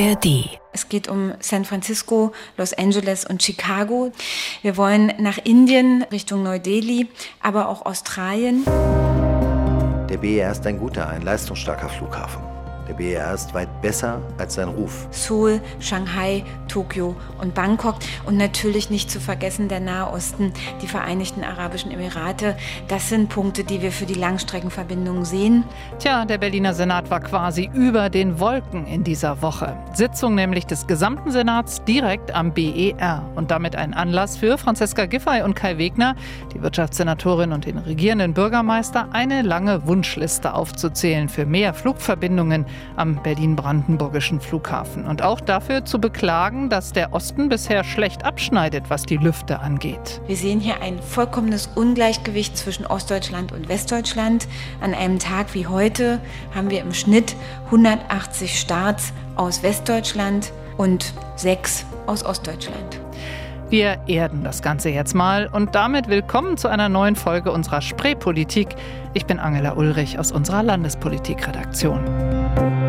ARD. Es geht um San Francisco, Los Angeles und Chicago. Wir wollen nach Indien, Richtung Neu-Delhi, aber auch Australien. Der BER ist ein guter, ein leistungsstarker Flughafen. Der BER ist weit besser als sein Ruf. Seoul, Shanghai, Tokio und Bangkok. Und natürlich nicht zu vergessen der Nahe Osten, die Vereinigten Arabischen Emirate. Das sind Punkte, die wir für die Langstreckenverbindung sehen. Tja, der Berliner Senat war quasi über den Wolken in dieser Woche. Sitzung nämlich des gesamten Senats direkt am BER. Und damit ein Anlass für Franziska Giffey und Kai Wegner, die Wirtschaftssenatorin und den regierenden Bürgermeister, eine lange Wunschliste aufzuzählen für mehr Flugverbindungen am Berlin-Brandenburgischen Flughafen. Und auch dafür zu beklagen, dass der Osten bisher schlecht abschneidet, was die Lüfte angeht. Wir sehen hier ein vollkommenes Ungleichgewicht zwischen Ostdeutschland und Westdeutschland. An einem Tag wie heute haben wir im Schnitt 180 Starts aus Westdeutschland und sechs aus Ostdeutschland. Wir erden das Ganze jetzt mal und damit willkommen zu einer neuen Folge unserer Spreepolitik. Ich bin Angela Ulrich aus unserer Landespolitikredaktion.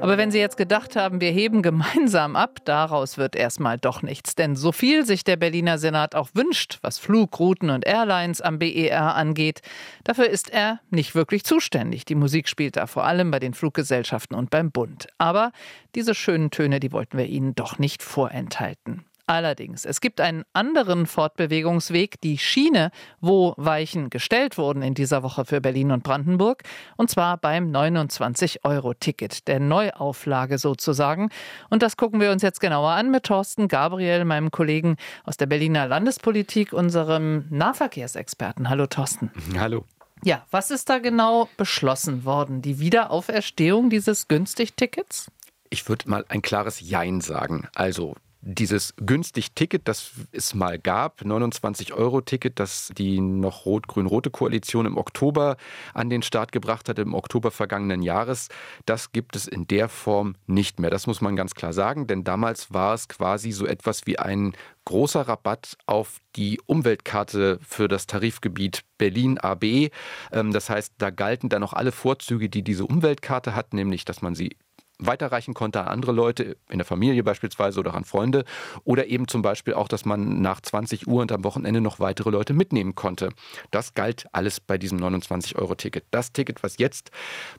Aber wenn Sie jetzt gedacht haben, wir heben gemeinsam ab, daraus wird erstmal doch nichts. Denn so viel sich der Berliner Senat auch wünscht, was Flugrouten und Airlines am BER angeht, dafür ist er nicht wirklich zuständig. Die Musik spielt da vor allem bei den Fluggesellschaften und beim Bund. Aber diese schönen Töne, die wollten wir Ihnen doch nicht vorenthalten. Allerdings, es gibt einen anderen Fortbewegungsweg, die Schiene, wo Weichen gestellt wurden in dieser Woche für Berlin und Brandenburg, und zwar beim 29-Euro-Ticket, der Neuauflage sozusagen. Und das gucken wir uns jetzt genauer an mit Thorsten Gabriel, meinem Kollegen aus der Berliner Landespolitik, unserem Nahverkehrsexperten. Hallo Thorsten. Hallo. Ja, was ist da genau beschlossen worden? Die Wiederauferstehung dieses Günstig-Tickets? Ich würde mal ein klares Jein sagen. Also dieses günstig Ticket, das es mal gab, 29 Euro Ticket, das die noch rot-grün-rote Koalition im Oktober an den Start gebracht hat, im Oktober vergangenen Jahres, das gibt es in der Form nicht mehr. Das muss man ganz klar sagen, denn damals war es quasi so etwas wie ein großer Rabatt auf die Umweltkarte für das Tarifgebiet Berlin AB. Ähm, das heißt, da galten dann noch alle Vorzüge, die diese Umweltkarte hat, nämlich, dass man sie weiterreichen konnte an andere Leute, in der Familie beispielsweise oder an Freunde. Oder eben zum Beispiel auch, dass man nach 20 Uhr und am Wochenende noch weitere Leute mitnehmen konnte. Das galt alles bei diesem 29-Euro-Ticket. Das Ticket, was jetzt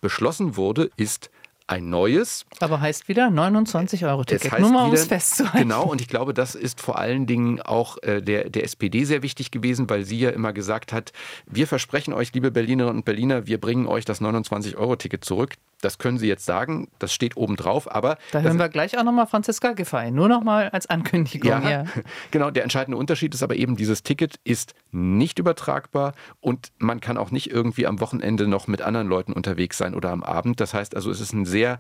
beschlossen wurde, ist ein neues. Aber heißt wieder 29 Euro Ticket. Nur mal um es festzuhalten. Genau, und ich glaube, das ist vor allen Dingen auch äh, der, der SPD sehr wichtig gewesen, weil sie ja immer gesagt hat, wir versprechen euch, liebe Berlinerinnen und Berliner, wir bringen euch das 29 Euro Ticket zurück. Das können Sie jetzt sagen, das steht oben drauf, aber. Da hören wir gleich auch nochmal Franziska Giffey, nur nochmal als Ankündigung. Ja, hier. genau. Der entscheidende Unterschied ist aber eben, dieses Ticket ist nicht übertragbar und man kann auch nicht irgendwie am Wochenende noch mit anderen Leuten unterwegs sein oder am Abend. Das heißt also, es ist ein sehr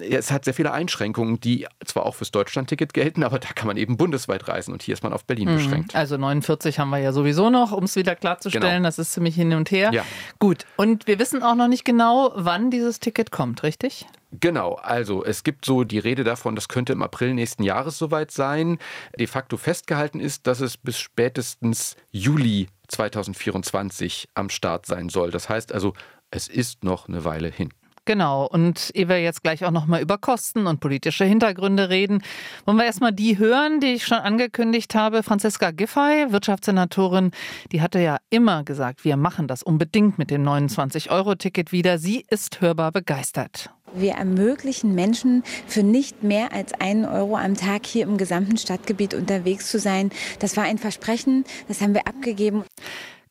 es hat sehr viele Einschränkungen, die zwar auch fürs Deutschlandticket gelten, aber da kann man eben bundesweit reisen und hier ist man auf Berlin mhm. beschränkt. Also 49 haben wir ja sowieso noch, um es wieder klarzustellen. Genau. Das ist ziemlich hin und her. Ja. Gut, und wir wissen auch noch nicht genau, wann dieses Ticket kommt, richtig? Genau, also es gibt so die Rede davon, das könnte im April nächsten Jahres soweit sein. De facto festgehalten ist, dass es bis spätestens Juli 2024 am Start sein soll. Das heißt also, es ist noch eine Weile hin. Genau. Und ehe wir jetzt gleich auch nochmal über Kosten und politische Hintergründe reden, wollen wir erstmal die hören, die ich schon angekündigt habe. Franziska Giffey, Wirtschaftssenatorin, die hatte ja immer gesagt, wir machen das unbedingt mit dem 29-Euro-Ticket wieder. Sie ist hörbar begeistert. Wir ermöglichen Menschen für nicht mehr als einen Euro am Tag hier im gesamten Stadtgebiet unterwegs zu sein. Das war ein Versprechen, das haben wir abgegeben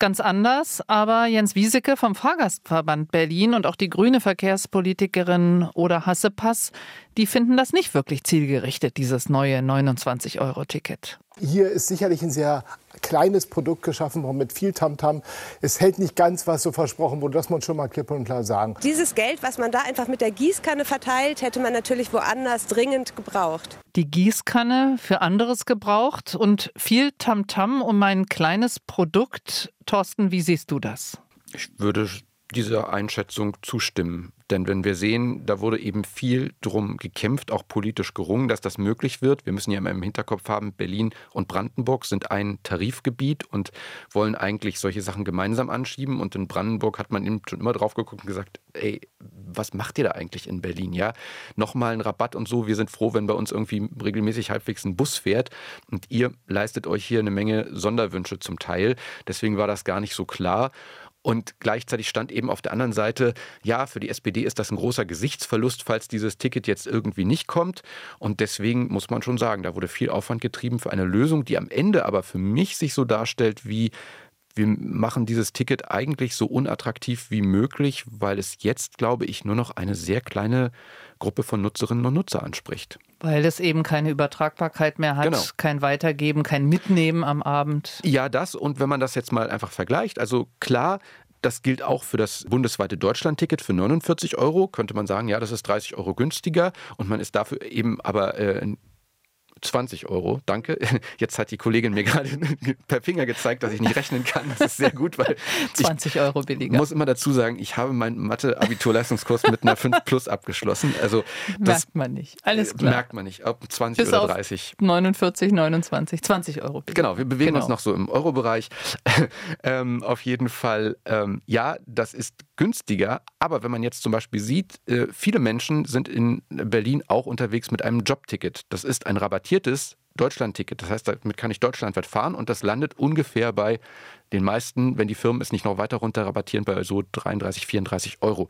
ganz anders. Aber Jens Wieseke vom Fahrgastverband Berlin und auch die grüne Verkehrspolitikerin Oder Hassepass, die finden das nicht wirklich zielgerichtet, dieses neue 29-Euro-Ticket. Hier ist sicherlich ein sehr kleines Produkt geschaffen worden mit viel Tamtam. -Tam. Es hält nicht ganz, was so versprochen wurde. Das muss man schon mal klipp und klar sagen. Dieses Geld, was man da einfach mit der Gießkanne verteilt, hätte man natürlich woanders dringend gebraucht. Die Gießkanne für anderes gebraucht und viel Tamtam -Tam um ein kleines Produkt. Thorsten, wie siehst du das? Ich würde dieser Einschätzung zustimmen. Denn wenn wir sehen, da wurde eben viel drum gekämpft, auch politisch gerungen, dass das möglich wird. Wir müssen ja immer im Hinterkopf haben, Berlin und Brandenburg sind ein Tarifgebiet und wollen eigentlich solche Sachen gemeinsam anschieben. Und in Brandenburg hat man eben schon immer drauf geguckt und gesagt, ey, was macht ihr da eigentlich in Berlin? Ja, nochmal ein Rabatt und so. Wir sind froh, wenn bei uns irgendwie regelmäßig halbwegs ein Bus fährt und ihr leistet euch hier eine Menge Sonderwünsche zum Teil. Deswegen war das gar nicht so klar. Und gleichzeitig stand eben auf der anderen Seite, ja, für die SPD ist das ein großer Gesichtsverlust, falls dieses Ticket jetzt irgendwie nicht kommt. Und deswegen muss man schon sagen, da wurde viel Aufwand getrieben für eine Lösung, die am Ende aber für mich sich so darstellt wie wir machen dieses Ticket eigentlich so unattraktiv wie möglich, weil es jetzt, glaube ich, nur noch eine sehr kleine Gruppe von Nutzerinnen und Nutzer anspricht. Weil es eben keine Übertragbarkeit mehr hat, genau. kein Weitergeben, kein Mitnehmen am Abend. Ja, das. Und wenn man das jetzt mal einfach vergleicht, also klar, das gilt auch für das bundesweite Deutschland-Ticket für 49 Euro. Könnte man sagen, ja, das ist 30 Euro günstiger und man ist dafür eben aber äh, 20 Euro, danke. Jetzt hat die Kollegin mir gerade per Finger gezeigt, dass ich nicht rechnen kann. Das ist sehr gut, weil 20 Euro billiger. Ich muss immer dazu sagen, ich habe meinen Mathe-Abiturleistungskurs mit einer 5 Plus abgeschlossen. Also merkt man nicht. Alles klar. Merkt man nicht. Ob 20 Bis oder 30. 49, 29, 20 Euro. Billiger. Genau, wir bewegen genau. uns noch so im Euro-Bereich. ähm, auf jeden Fall, ähm, ja, das ist günstiger. Aber wenn man jetzt zum Beispiel sieht, äh, viele Menschen sind in Berlin auch unterwegs mit einem Jobticket. Das ist ein rabattiertes Deutschlandticket. Das heißt, damit kann ich deutschlandweit fahren und das landet ungefähr bei den meisten, wenn die Firmen es nicht noch weiter runter rabattieren, bei so 33, 34 Euro.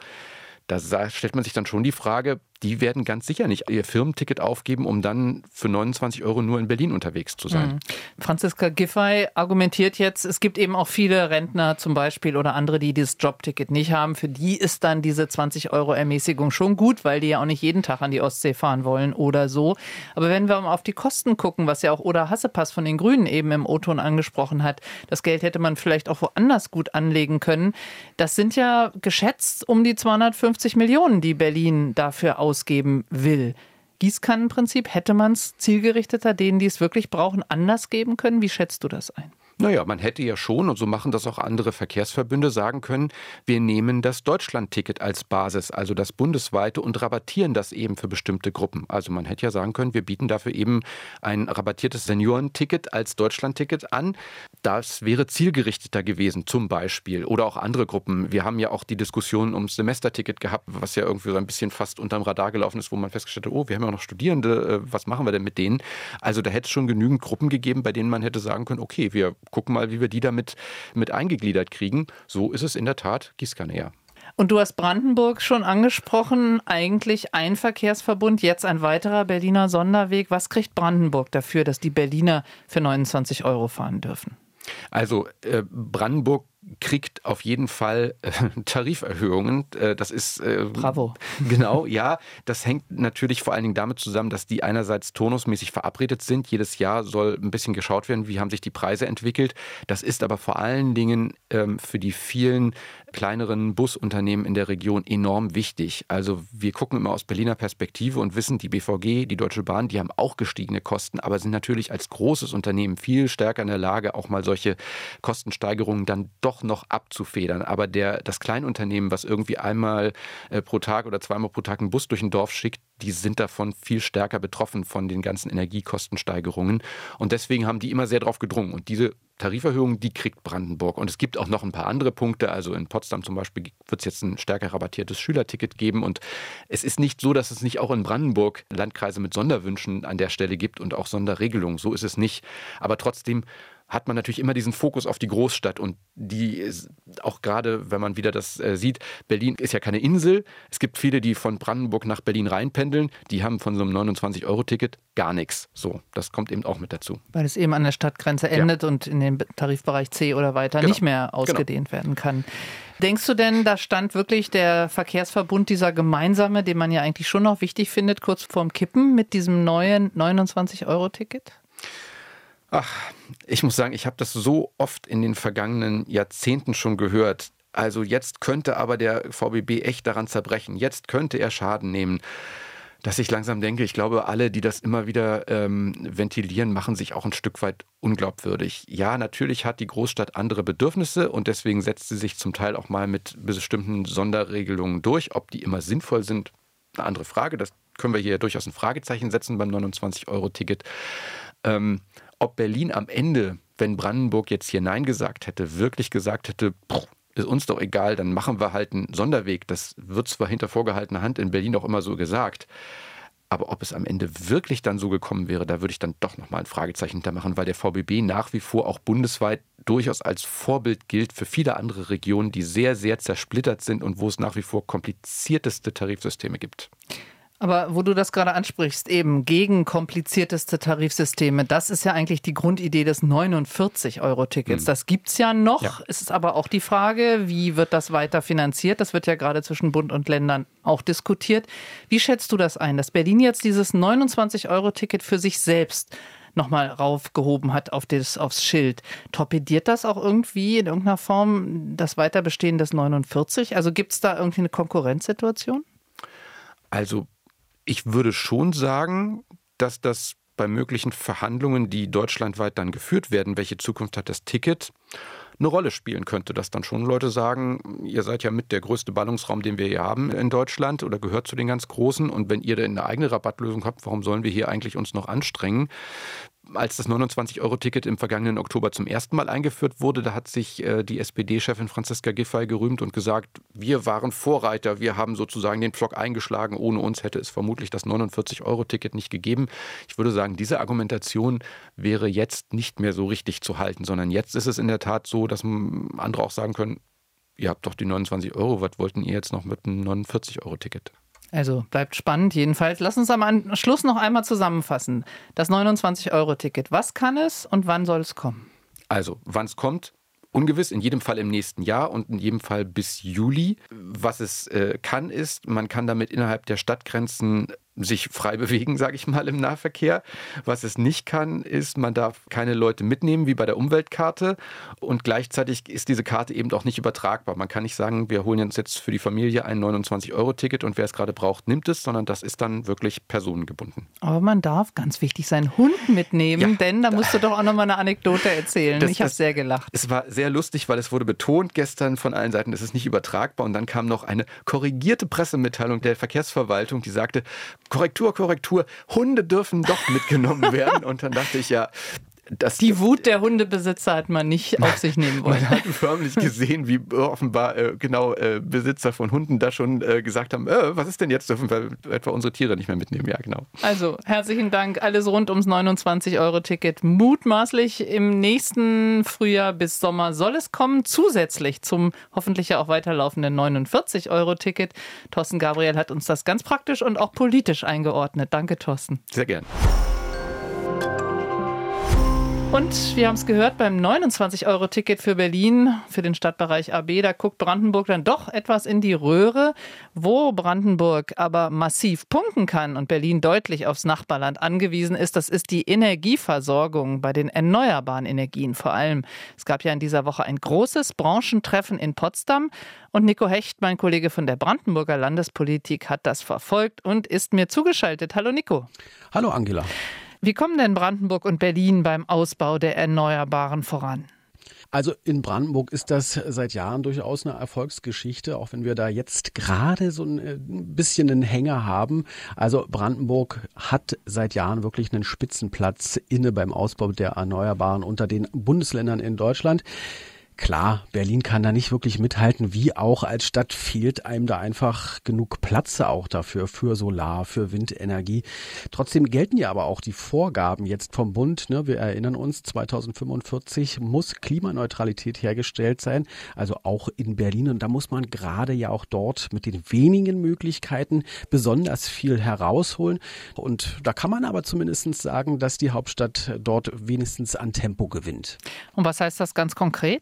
Da stellt man sich dann schon die Frage, die werden ganz sicher nicht ihr Firmenticket aufgeben, um dann für 29 Euro nur in Berlin unterwegs zu sein. Mhm. Franziska Giffey argumentiert jetzt, es gibt eben auch viele Rentner zum Beispiel oder andere, die dieses Jobticket nicht haben. Für die ist dann diese 20 Euro Ermäßigung schon gut, weil die ja auch nicht jeden Tag an die Ostsee fahren wollen oder so. Aber wenn wir mal auf die Kosten gucken, was ja auch Oda Hassepass von den Grünen eben im O-Ton angesprochen hat, das Geld hätte man vielleicht auch woanders gut anlegen können. Das sind ja geschätzt um die 250 Millionen, die Berlin dafür aus ausgeben will. Gießkannenprinzip, hätte man es zielgerichteter denen, die es wirklich brauchen, anders geben können? Wie schätzt du das ein? Naja, man hätte ja schon, und so machen das auch andere Verkehrsverbünde, sagen können, wir nehmen das Deutschlandticket als Basis, also das bundesweite, und rabattieren das eben für bestimmte Gruppen. Also man hätte ja sagen können, wir bieten dafür eben ein rabattiertes Seniorenticket als Deutschlandticket an. Das wäre zielgerichteter gewesen, zum Beispiel. Oder auch andere Gruppen. Wir haben ja auch die Diskussion ums Semesterticket gehabt, was ja irgendwie so ein bisschen fast unterm Radar gelaufen ist, wo man festgestellt hat, oh, wir haben ja noch Studierende, äh, was machen wir denn mit denen? Also da hätte es schon genügend Gruppen gegeben, bei denen man hätte sagen können, okay, wir gucken mal, wie wir die damit mit eingegliedert kriegen. So ist es in der Tat Gießkanne. Und du hast Brandenburg schon angesprochen, eigentlich ein Verkehrsverbund, jetzt ein weiterer Berliner Sonderweg. Was kriegt Brandenburg dafür, dass die Berliner für 29 Euro fahren dürfen? Also äh, Brandenburg kriegt auf jeden Fall äh, Tariferhöhungen. Äh, das ist äh, bravo. Genau, ja. Das hängt natürlich vor allen Dingen damit zusammen, dass die einerseits turnusmäßig verabredet sind. Jedes Jahr soll ein bisschen geschaut werden, wie haben sich die Preise entwickelt. Das ist aber vor allen Dingen ähm, für die vielen kleineren Busunternehmen in der Region enorm wichtig. Also wir gucken immer aus Berliner Perspektive und wissen, die BVG, die Deutsche Bahn, die haben auch gestiegene Kosten, aber sind natürlich als großes Unternehmen viel stärker in der Lage, auch mal solche Kostensteigerungen dann doch noch abzufedern. Aber der, das Kleinunternehmen, was irgendwie einmal äh, pro Tag oder zweimal pro Tag einen Bus durch ein Dorf schickt, die sind davon viel stärker betroffen von den ganzen Energiekostensteigerungen. Und deswegen haben die immer sehr darauf gedrungen. Und diese Tariferhöhung, die kriegt Brandenburg. Und es gibt auch noch ein paar andere Punkte. Also in Potsdam zum Beispiel wird es jetzt ein stärker rabattiertes Schülerticket geben. Und es ist nicht so, dass es nicht auch in Brandenburg Landkreise mit Sonderwünschen an der Stelle gibt und auch Sonderregelungen. So ist es nicht. Aber trotzdem hat man natürlich immer diesen Fokus auf die Großstadt und die ist auch gerade, wenn man wieder das äh, sieht, Berlin ist ja keine Insel. Es gibt viele, die von Brandenburg nach Berlin reinpendeln, die haben von so einem 29-Euro-Ticket gar nichts. So, das kommt eben auch mit dazu. Weil es eben an der Stadtgrenze endet ja. und in den Tarifbereich C oder weiter genau. nicht mehr genau. ausgedehnt genau. werden kann. Denkst du denn, da stand wirklich der Verkehrsverbund, dieser gemeinsame, den man ja eigentlich schon noch wichtig findet, kurz vorm Kippen mit diesem neuen 29-Euro-Ticket? Ach, ich muss sagen, ich habe das so oft in den vergangenen Jahrzehnten schon gehört. Also jetzt könnte aber der VBB echt daran zerbrechen. Jetzt könnte er Schaden nehmen. Dass ich langsam denke, ich glaube, alle, die das immer wieder ähm, ventilieren, machen sich auch ein Stück weit unglaubwürdig. Ja, natürlich hat die Großstadt andere Bedürfnisse und deswegen setzt sie sich zum Teil auch mal mit bestimmten Sonderregelungen durch. Ob die immer sinnvoll sind, eine andere Frage. Das können wir hier durchaus ein Fragezeichen setzen beim 29-Euro-Ticket. Ähm, ob Berlin am Ende, wenn Brandenburg jetzt hier Nein gesagt hätte, wirklich gesagt hätte, ist uns doch egal, dann machen wir halt einen Sonderweg. Das wird zwar hinter vorgehaltener Hand in Berlin auch immer so gesagt. Aber ob es am Ende wirklich dann so gekommen wäre, da würde ich dann doch nochmal ein Fragezeichen hintermachen, weil der VBB nach wie vor auch bundesweit durchaus als Vorbild gilt für viele andere Regionen, die sehr, sehr zersplittert sind und wo es nach wie vor komplizierteste Tarifsysteme gibt. Aber wo du das gerade ansprichst, eben gegen komplizierteste Tarifsysteme, das ist ja eigentlich die Grundidee des 49-Euro-Tickets. Mhm. Das gibt es ja noch. Ja. Es ist aber auch die Frage, wie wird das weiter finanziert? Das wird ja gerade zwischen Bund und Ländern auch diskutiert. Wie schätzt du das ein, dass Berlin jetzt dieses 29-Euro-Ticket für sich selbst nochmal raufgehoben hat auf das, aufs Schild. Torpediert das auch irgendwie in irgendeiner Form das Weiterbestehen des 49? Also gibt es da irgendwie eine Konkurrenzsituation? Also ich würde schon sagen, dass das bei möglichen Verhandlungen, die deutschlandweit dann geführt werden, welche Zukunft hat das Ticket, eine Rolle spielen könnte, dass dann schon Leute sagen, ihr seid ja mit der größte Ballungsraum, den wir hier haben in Deutschland oder gehört zu den ganz großen und wenn ihr da eine eigene Rabattlösung habt, warum sollen wir hier eigentlich uns noch anstrengen? Als das 29-Euro-Ticket im vergangenen Oktober zum ersten Mal eingeführt wurde, da hat sich äh, die SPD-Chefin Franziska Giffey gerühmt und gesagt, wir waren Vorreiter, wir haben sozusagen den Pflock eingeschlagen, ohne uns hätte es vermutlich das 49-Euro-Ticket nicht gegeben. Ich würde sagen, diese Argumentation wäre jetzt nicht mehr so richtig zu halten, sondern jetzt ist es in der Tat so, dass andere auch sagen können, ihr habt doch die 29 Euro, was wollten ihr jetzt noch mit einem 49-Euro-Ticket? Also bleibt spannend jedenfalls. Lass uns am Schluss noch einmal zusammenfassen. Das 29-Euro-Ticket. Was kann es und wann soll es kommen? Also, wann es kommt, ungewiss, in jedem Fall im nächsten Jahr und in jedem Fall bis Juli. Was es äh, kann, ist, man kann damit innerhalb der Stadtgrenzen sich frei bewegen, sage ich mal, im Nahverkehr. Was es nicht kann, ist, man darf keine Leute mitnehmen, wie bei der Umweltkarte. Und gleichzeitig ist diese Karte eben auch nicht übertragbar. Man kann nicht sagen, wir holen uns jetzt für die Familie ein 29-Euro-Ticket und wer es gerade braucht, nimmt es, sondern das ist dann wirklich personengebunden. Aber man darf, ganz wichtig, seinen Hund mitnehmen, ja, denn da musst du doch auch nochmal eine Anekdote erzählen. Das, ich habe sehr gelacht. Es war sehr lustig, weil es wurde betont gestern von allen Seiten, es ist nicht übertragbar. Und dann kam noch eine korrigierte Pressemitteilung der Verkehrsverwaltung, die sagte, Korrektur, Korrektur, Hunde dürfen doch mitgenommen werden. Und dann dachte ich ja, das die Wut der Hundebesitzer hat man nicht auf sich nehmen wollen. Man hat förmlich gesehen, wie offenbar äh, genau äh, Besitzer von Hunden da schon äh, gesagt haben, äh, was ist denn jetzt, dürfen wir etwa unsere Tiere nicht mehr mitnehmen? Ja, genau. Also, herzlichen Dank. Alles rund ums 29-Euro-Ticket. Mutmaßlich im nächsten Frühjahr bis Sommer soll es kommen, zusätzlich zum hoffentlich ja auch weiterlaufenden 49-Euro-Ticket. Thorsten Gabriel hat uns das ganz praktisch und auch politisch eingeordnet. Danke, Thorsten. Sehr gern. Und wir haben es gehört, beim 29-Euro-Ticket für Berlin, für den Stadtbereich AB, da guckt Brandenburg dann doch etwas in die Röhre. Wo Brandenburg aber massiv punkten kann und Berlin deutlich aufs Nachbarland angewiesen ist, das ist die Energieversorgung bei den erneuerbaren Energien vor allem. Es gab ja in dieser Woche ein großes Branchentreffen in Potsdam und Nico Hecht, mein Kollege von der Brandenburger Landespolitik, hat das verfolgt und ist mir zugeschaltet. Hallo Nico. Hallo Angela. Wie kommen denn Brandenburg und Berlin beim Ausbau der Erneuerbaren voran? Also in Brandenburg ist das seit Jahren durchaus eine Erfolgsgeschichte, auch wenn wir da jetzt gerade so ein äh, bisschen einen Hänger haben. Also Brandenburg hat seit Jahren wirklich einen Spitzenplatz inne beim Ausbau der Erneuerbaren unter den Bundesländern in Deutschland. Klar, Berlin kann da nicht wirklich mithalten, wie auch als Stadt fehlt einem da einfach genug Platz auch dafür, für Solar, für Windenergie. Trotzdem gelten ja aber auch die Vorgaben jetzt vom Bund. Ne? Wir erinnern uns, 2045 muss Klimaneutralität hergestellt sein, also auch in Berlin. Und da muss man gerade ja auch dort mit den wenigen Möglichkeiten besonders viel herausholen. Und da kann man aber zumindest sagen, dass die Hauptstadt dort wenigstens an Tempo gewinnt. Und was heißt das ganz konkret?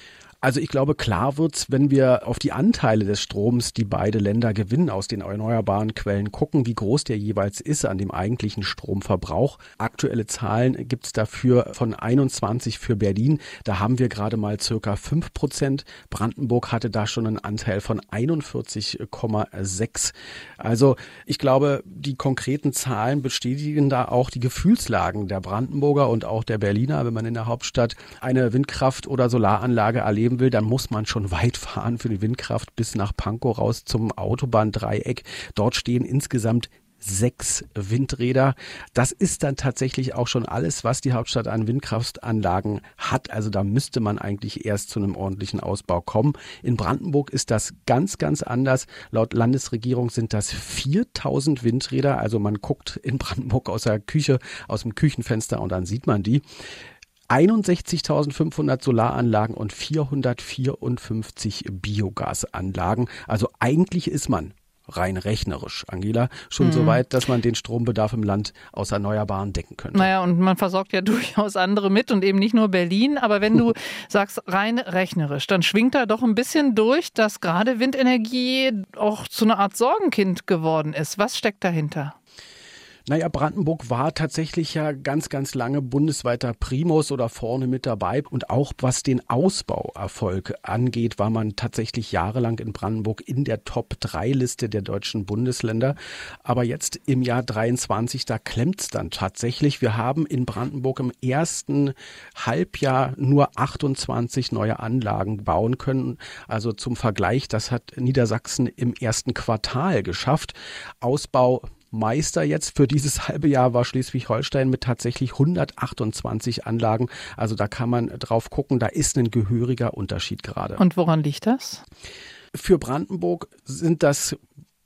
Also ich glaube, klar wird, wenn wir auf die Anteile des Stroms, die beide Länder gewinnen aus den erneuerbaren Quellen, gucken, wie groß der jeweils ist an dem eigentlichen Stromverbrauch. Aktuelle Zahlen gibt es dafür von 21 für Berlin. Da haben wir gerade mal circa 5 Prozent. Brandenburg hatte da schon einen Anteil von 41,6. Also ich glaube, die konkreten Zahlen bestätigen da auch die Gefühlslagen der Brandenburger und auch der Berliner, wenn man in der Hauptstadt eine Windkraft- oder Solaranlage erlebt leben will, dann muss man schon weit fahren für die Windkraft bis nach Pankow raus zum Autobahndreieck. Dort stehen insgesamt sechs Windräder. Das ist dann tatsächlich auch schon alles, was die Hauptstadt an Windkraftanlagen hat. Also da müsste man eigentlich erst zu einem ordentlichen Ausbau kommen. In Brandenburg ist das ganz, ganz anders. Laut Landesregierung sind das 4000 Windräder. Also man guckt in Brandenburg aus der Küche, aus dem Küchenfenster und dann sieht man die. 61.500 Solaranlagen und 454 Biogasanlagen. Also eigentlich ist man rein rechnerisch, Angela, schon mhm. so weit, dass man den Strombedarf im Land aus Erneuerbaren decken könnte. Naja, und man versorgt ja durchaus andere mit und eben nicht nur Berlin. Aber wenn du sagst rein rechnerisch, dann schwingt da doch ein bisschen durch, dass gerade Windenergie auch zu einer Art Sorgenkind geworden ist. Was steckt dahinter? Naja, Brandenburg war tatsächlich ja ganz, ganz lange bundesweiter Primus oder vorne mit dabei. Und auch was den Ausbauerfolg angeht, war man tatsächlich jahrelang in Brandenburg in der Top-3-Liste der deutschen Bundesländer. Aber jetzt im Jahr 23, da klemmt's dann tatsächlich. Wir haben in Brandenburg im ersten Halbjahr nur 28 neue Anlagen bauen können. Also zum Vergleich, das hat Niedersachsen im ersten Quartal geschafft. Ausbau Meister jetzt für dieses halbe Jahr war Schleswig-Holstein mit tatsächlich 128 Anlagen. Also da kann man drauf gucken, da ist ein gehöriger Unterschied gerade. Und woran liegt das? Für Brandenburg sind das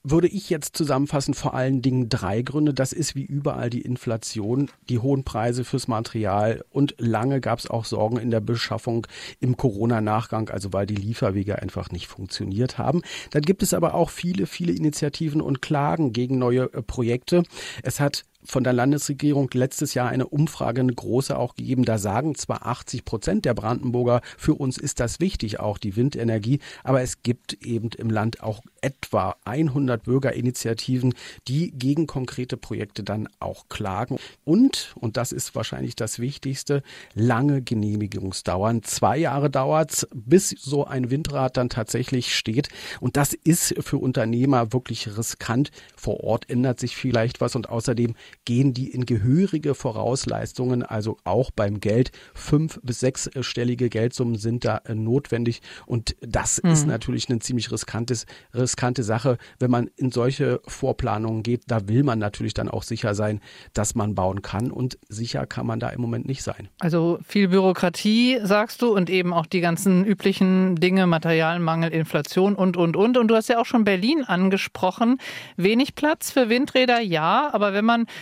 würde ich jetzt zusammenfassen, vor allen Dingen drei Gründe. Das ist wie überall die Inflation, die hohen Preise fürs Material und lange gab es auch Sorgen in der Beschaffung im Corona-Nachgang, also weil die Lieferwege einfach nicht funktioniert haben. Dann gibt es aber auch viele, viele Initiativen und Klagen gegen neue äh, Projekte. Es hat von der Landesregierung letztes Jahr eine Umfrage, eine große auch gegeben. Da sagen zwar 80 Prozent der Brandenburger, für uns ist das wichtig, auch die Windenergie, aber es gibt eben im Land auch etwa 100 Bürgerinitiativen, die gegen konkrete Projekte dann auch klagen. Und, und das ist wahrscheinlich das Wichtigste, lange Genehmigungsdauern. Zwei Jahre dauert bis so ein Windrad dann tatsächlich steht. Und das ist für Unternehmer wirklich riskant. Vor Ort ändert sich vielleicht was und außerdem gehen die in gehörige Vorausleistungen, also auch beim Geld. Fünf- bis sechsstellige Geldsummen sind da äh, notwendig und das mhm. ist natürlich eine ziemlich riskantes, riskante Sache, wenn man in solche Vorplanungen geht. Da will man natürlich dann auch sicher sein, dass man bauen kann und sicher kann man da im Moment nicht sein. Also viel Bürokratie, sagst du, und eben auch die ganzen üblichen Dinge, Materialmangel, Inflation und, und, und. Und du hast ja auch schon Berlin angesprochen. Wenig Platz für Windräder, ja, aber wenn man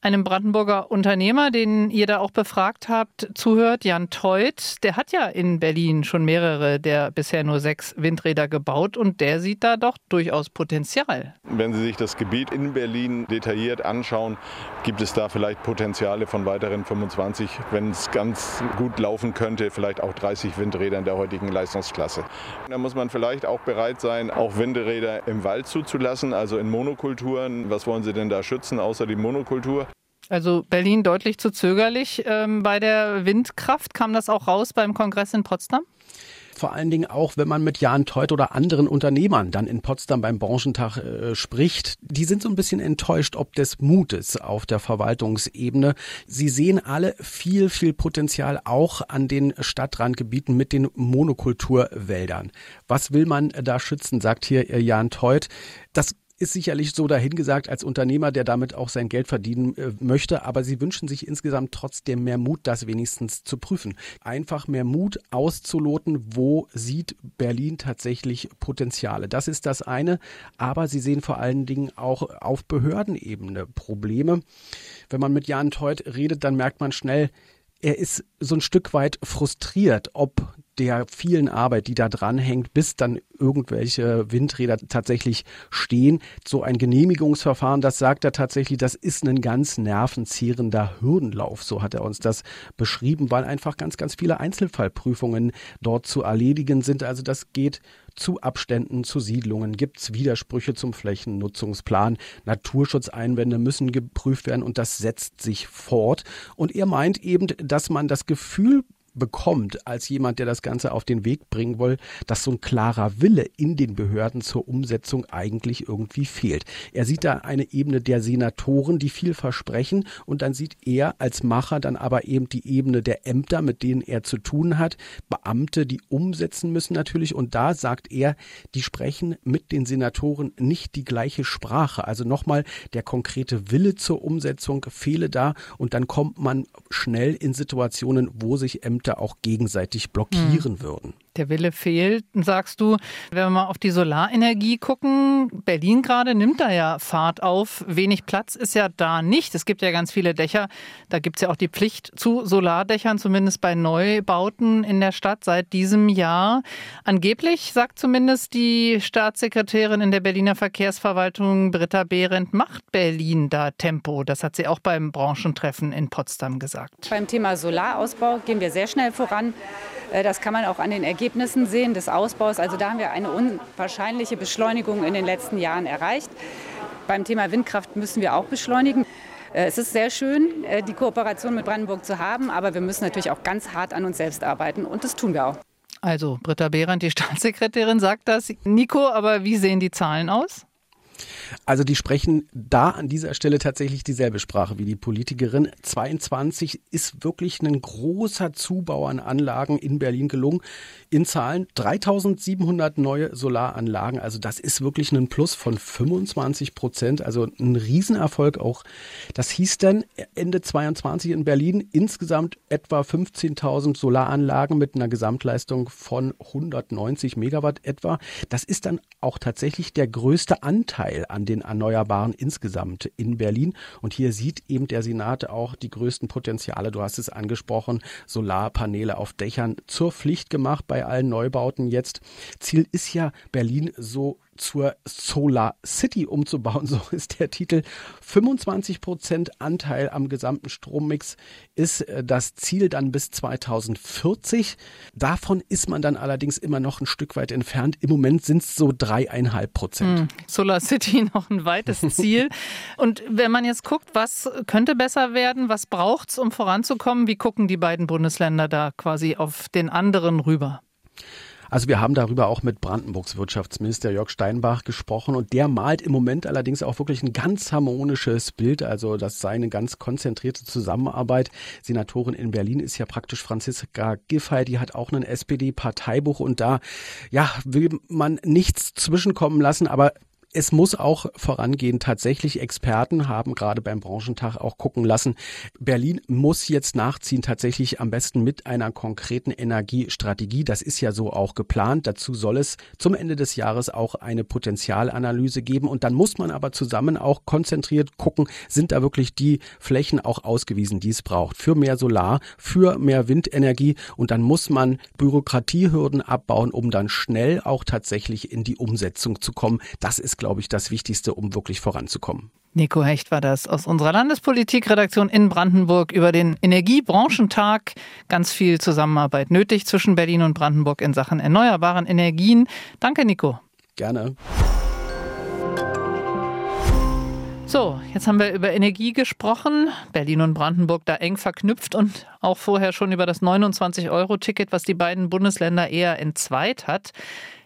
einem Brandenburger Unternehmer, den ihr da auch befragt habt, zuhört, Jan Teut, der hat ja in Berlin schon mehrere der bisher nur sechs Windräder gebaut und der sieht da doch durchaus Potenzial. Wenn Sie sich das Gebiet in Berlin detailliert anschauen, gibt es da vielleicht Potenziale von weiteren 25, wenn es ganz gut laufen könnte, vielleicht auch 30 Windräder in der heutigen Leistungsklasse. Da muss man vielleicht auch bereit sein, auch Windräder im Wald zuzulassen, also in Monokulturen. Was wollen Sie denn da schützen, außer die Monokultur? Also Berlin deutlich zu zögerlich ähm, bei der Windkraft. Kam das auch raus beim Kongress in Potsdam? vor allen Dingen auch, wenn man mit Jan Teut oder anderen Unternehmern dann in Potsdam beim Branchentag äh, spricht. Die sind so ein bisschen enttäuscht ob des Mutes auf der Verwaltungsebene. Sie sehen alle viel, viel Potenzial auch an den Stadtrandgebieten mit den Monokulturwäldern. Was will man da schützen, sagt hier Jan Teut. Das ist sicherlich so dahingesagt als Unternehmer, der damit auch sein Geld verdienen äh, möchte. Aber sie wünschen sich insgesamt trotzdem mehr Mut, das wenigstens zu prüfen. Einfach mehr Mut auszuloten, wo sieht Berlin tatsächlich Potenziale. Das ist das eine. Aber sie sehen vor allen Dingen auch auf Behördenebene Probleme. Wenn man mit Jan Teut redet, dann merkt man schnell, er ist so ein Stück weit frustriert, ob der vielen Arbeit, die da dranhängt, bis dann irgendwelche Windräder tatsächlich stehen. So ein Genehmigungsverfahren, das sagt er tatsächlich, das ist ein ganz nervenzehrender Hürdenlauf. So hat er uns das beschrieben, weil einfach ganz, ganz viele Einzelfallprüfungen dort zu erledigen sind. Also das geht zu Abständen, zu Siedlungen, gibt es Widersprüche zum Flächennutzungsplan, Naturschutzeinwände müssen geprüft werden und das setzt sich fort. Und er meint eben, dass man das Gefühl bekommt als jemand, der das Ganze auf den Weg bringen will, dass so ein klarer Wille in den Behörden zur Umsetzung eigentlich irgendwie fehlt. Er sieht da eine Ebene der Senatoren, die viel versprechen und dann sieht er als Macher dann aber eben die Ebene der Ämter, mit denen er zu tun hat, Beamte, die umsetzen müssen natürlich und da sagt er, die sprechen mit den Senatoren nicht die gleiche Sprache. Also nochmal, der konkrete Wille zur Umsetzung fehle da und dann kommt man schnell in Situationen, wo sich Ämter auch gegenseitig blockieren mhm. würden der Wille fehlt, sagst du. Wenn wir mal auf die Solarenergie gucken, Berlin gerade nimmt da ja Fahrt auf. Wenig Platz ist ja da nicht. Es gibt ja ganz viele Dächer. Da gibt es ja auch die Pflicht zu Solardächern, zumindest bei Neubauten in der Stadt seit diesem Jahr. Angeblich, sagt zumindest die Staatssekretärin in der Berliner Verkehrsverwaltung Britta Behrendt, macht Berlin da Tempo. Das hat sie auch beim Branchentreffen in Potsdam gesagt. Beim Thema Solarausbau gehen wir sehr schnell voran. Äh, das kann man auch an den Ergebnissen sehen des Ausbaus. Also da haben wir eine unwahrscheinliche Beschleunigung in den letzten Jahren erreicht. Beim Thema Windkraft müssen wir auch beschleunigen. Äh, es ist sehr schön, äh, die Kooperation mit Brandenburg zu haben, aber wir müssen natürlich auch ganz hart an uns selbst arbeiten und das tun wir auch. Also Britta Behrendt, die Staatssekretärin, sagt das. Nico, aber wie sehen die Zahlen aus? Also die sprechen da an dieser Stelle tatsächlich dieselbe Sprache wie die Politikerin. 22 ist wirklich ein großer Zubau an Anlagen in Berlin gelungen. In Zahlen 3700 neue Solaranlagen. Also das ist wirklich ein Plus von 25 Prozent. Also ein Riesenerfolg auch. Das hieß dann Ende 22 in Berlin insgesamt etwa 15.000 Solaranlagen mit einer Gesamtleistung von 190 Megawatt etwa. Das ist dann auch tatsächlich der größte Anteil an den Erneuerbaren insgesamt in Berlin. Und hier sieht eben der Senat auch die größten Potenziale. Du hast es angesprochen, Solarpaneele auf Dächern zur Pflicht gemacht bei allen Neubauten jetzt. Ziel ist ja Berlin so zur Solar City umzubauen, so ist der Titel. 25 Prozent Anteil am gesamten Strommix ist äh, das Ziel dann bis 2040. Davon ist man dann allerdings immer noch ein Stück weit entfernt. Im Moment sind es so dreieinhalb Prozent. Hm. Solar City noch ein weites Ziel. Und wenn man jetzt guckt, was könnte besser werden, was braucht es, um voranzukommen, wie gucken die beiden Bundesländer da quasi auf den anderen rüber? Also wir haben darüber auch mit Brandenburgs Wirtschaftsminister Jörg Steinbach gesprochen und der malt im Moment allerdings auch wirklich ein ganz harmonisches Bild. Also das sei eine ganz konzentrierte Zusammenarbeit. Senatorin in Berlin ist ja praktisch Franziska Giffey, die hat auch einen SPD-Parteibuch und da ja will man nichts zwischenkommen lassen, aber es muss auch vorangehen. Tatsächlich Experten haben gerade beim Branchentag auch gucken lassen. Berlin muss jetzt nachziehen, tatsächlich am besten mit einer konkreten Energiestrategie. Das ist ja so auch geplant. Dazu soll es zum Ende des Jahres auch eine Potenzialanalyse geben. Und dann muss man aber zusammen auch konzentriert gucken, sind da wirklich die Flächen auch ausgewiesen, die es braucht. Für mehr Solar, für mehr Windenergie. Und dann muss man Bürokratiehürden abbauen, um dann schnell auch tatsächlich in die Umsetzung zu kommen. Das ist glaube ich, das Wichtigste, um wirklich voranzukommen. Nico Hecht war das aus unserer Landespolitikredaktion in Brandenburg über den Energiebranchentag. Ganz viel Zusammenarbeit nötig zwischen Berlin und Brandenburg in Sachen erneuerbaren Energien. Danke, Nico. Gerne. So, jetzt haben wir über Energie gesprochen. Berlin und Brandenburg da eng verknüpft und auch vorher schon über das 29-Euro-Ticket, was die beiden Bundesländer eher entzweit hat.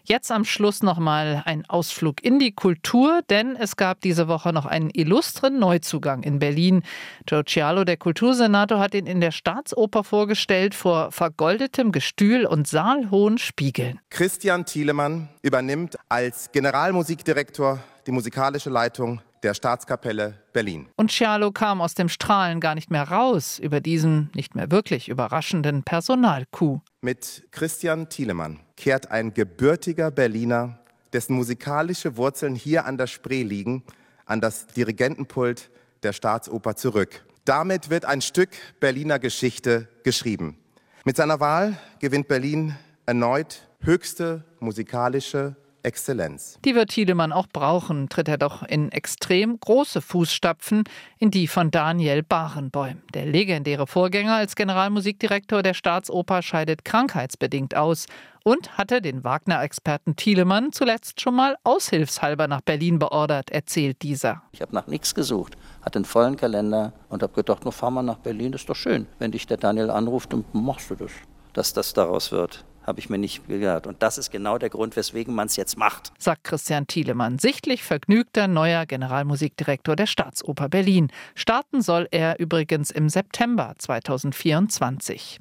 Jetzt am Schluss nochmal ein Ausflug in die Kultur, denn es gab diese Woche noch einen illustren Neuzugang in Berlin. Joe Cialo, der Kultursenator, hat ihn in der Staatsoper vorgestellt vor vergoldetem Gestühl und saalhohen Spiegeln. Christian Thielemann übernimmt als Generalmusikdirektor die musikalische Leitung der Staatskapelle Berlin. Und Cialo kam aus dem Strahlen gar nicht mehr raus über diesen nicht mehr wirklich überraschenden Personalcoup. Mit Christian Thielemann kehrt ein gebürtiger Berliner, dessen musikalische Wurzeln hier an der Spree liegen, an das Dirigentenpult der Staatsoper zurück. Damit wird ein Stück Berliner Geschichte geschrieben. Mit seiner Wahl gewinnt Berlin erneut höchste musikalische Exzellenz. Die wird Tiedemann auch brauchen, tritt er doch in extrem große Fußstapfen in die von Daniel Barenboim. Der legendäre Vorgänger als Generalmusikdirektor der Staatsoper scheidet krankheitsbedingt aus und hatte den Wagner-Experten Thielemann zuletzt schon mal aushilfshalber nach Berlin beordert, erzählt dieser. Ich habe nach nichts gesucht, hatte einen vollen Kalender und habe gedacht, nur fahr mal nach Berlin, das ist doch schön. Wenn dich der Daniel anruft, dann machst du das. dass das daraus wird habe ich mir nicht gehört. Und das ist genau der Grund, weswegen man es jetzt macht. Sagt Christian Thielemann, sichtlich vergnügter neuer Generalmusikdirektor der Staatsoper Berlin. Starten soll er übrigens im September 2024.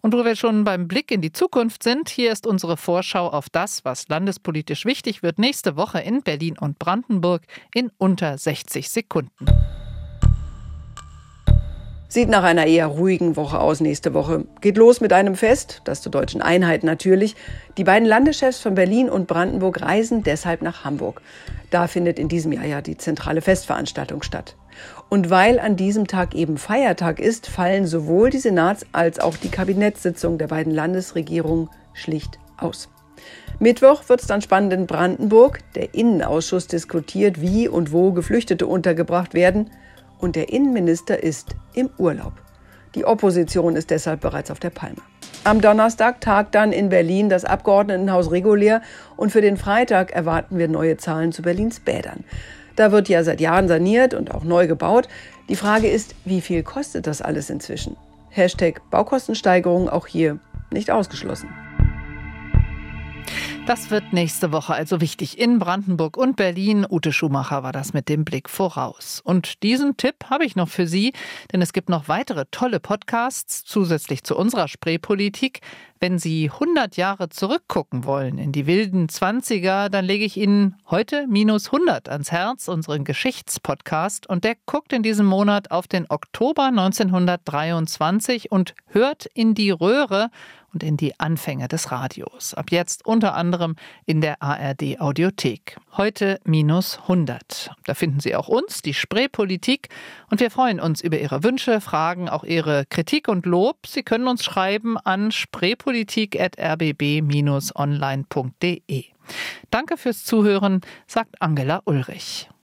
Und wo wir schon beim Blick in die Zukunft sind, hier ist unsere Vorschau auf das, was landespolitisch wichtig wird nächste Woche in Berlin und Brandenburg in unter 60 Sekunden. Sieht nach einer eher ruhigen Woche aus nächste Woche. Geht los mit einem Fest, das zur deutschen Einheit natürlich. Die beiden Landeschefs von Berlin und Brandenburg reisen deshalb nach Hamburg. Da findet in diesem Jahr ja die zentrale Festveranstaltung statt. Und weil an diesem Tag eben Feiertag ist, fallen sowohl die Senats- als auch die Kabinettssitzung der beiden Landesregierungen schlicht aus. Mittwoch wird es dann spannend in Brandenburg. Der Innenausschuss diskutiert, wie und wo Geflüchtete untergebracht werden und der Innenminister ist im Urlaub. Die Opposition ist deshalb bereits auf der Palme. Am Donnerstag tagt dann in Berlin das Abgeordnetenhaus regulär und für den Freitag erwarten wir neue Zahlen zu Berlins Bädern. Da wird ja seit Jahren saniert und auch neu gebaut. Die Frage ist, wie viel kostet das alles inzwischen? Hashtag Baukostensteigerung auch hier nicht ausgeschlossen. Das wird nächste Woche also wichtig in Brandenburg und Berlin. Ute Schumacher war das mit dem Blick voraus. Und diesen Tipp habe ich noch für Sie, denn es gibt noch weitere tolle Podcasts zusätzlich zu unserer Spreepolitik. Wenn Sie 100 Jahre zurückgucken wollen in die wilden 20er, dann lege ich Ihnen heute minus 100 ans Herz, unseren Geschichtspodcast. Und der guckt in diesem Monat auf den Oktober 1923 und hört in die Röhre und in die Anfänge des Radios. Ab jetzt unter anderem in der ARD Audiothek. Heute minus 100. Da finden Sie auch uns, die Spreepolitik. Und wir freuen uns über Ihre Wünsche, Fragen, auch Ihre Kritik und Lob. Sie können uns schreiben an spreepolitik.rbb-online.de. Danke fürs Zuhören, sagt Angela Ulrich.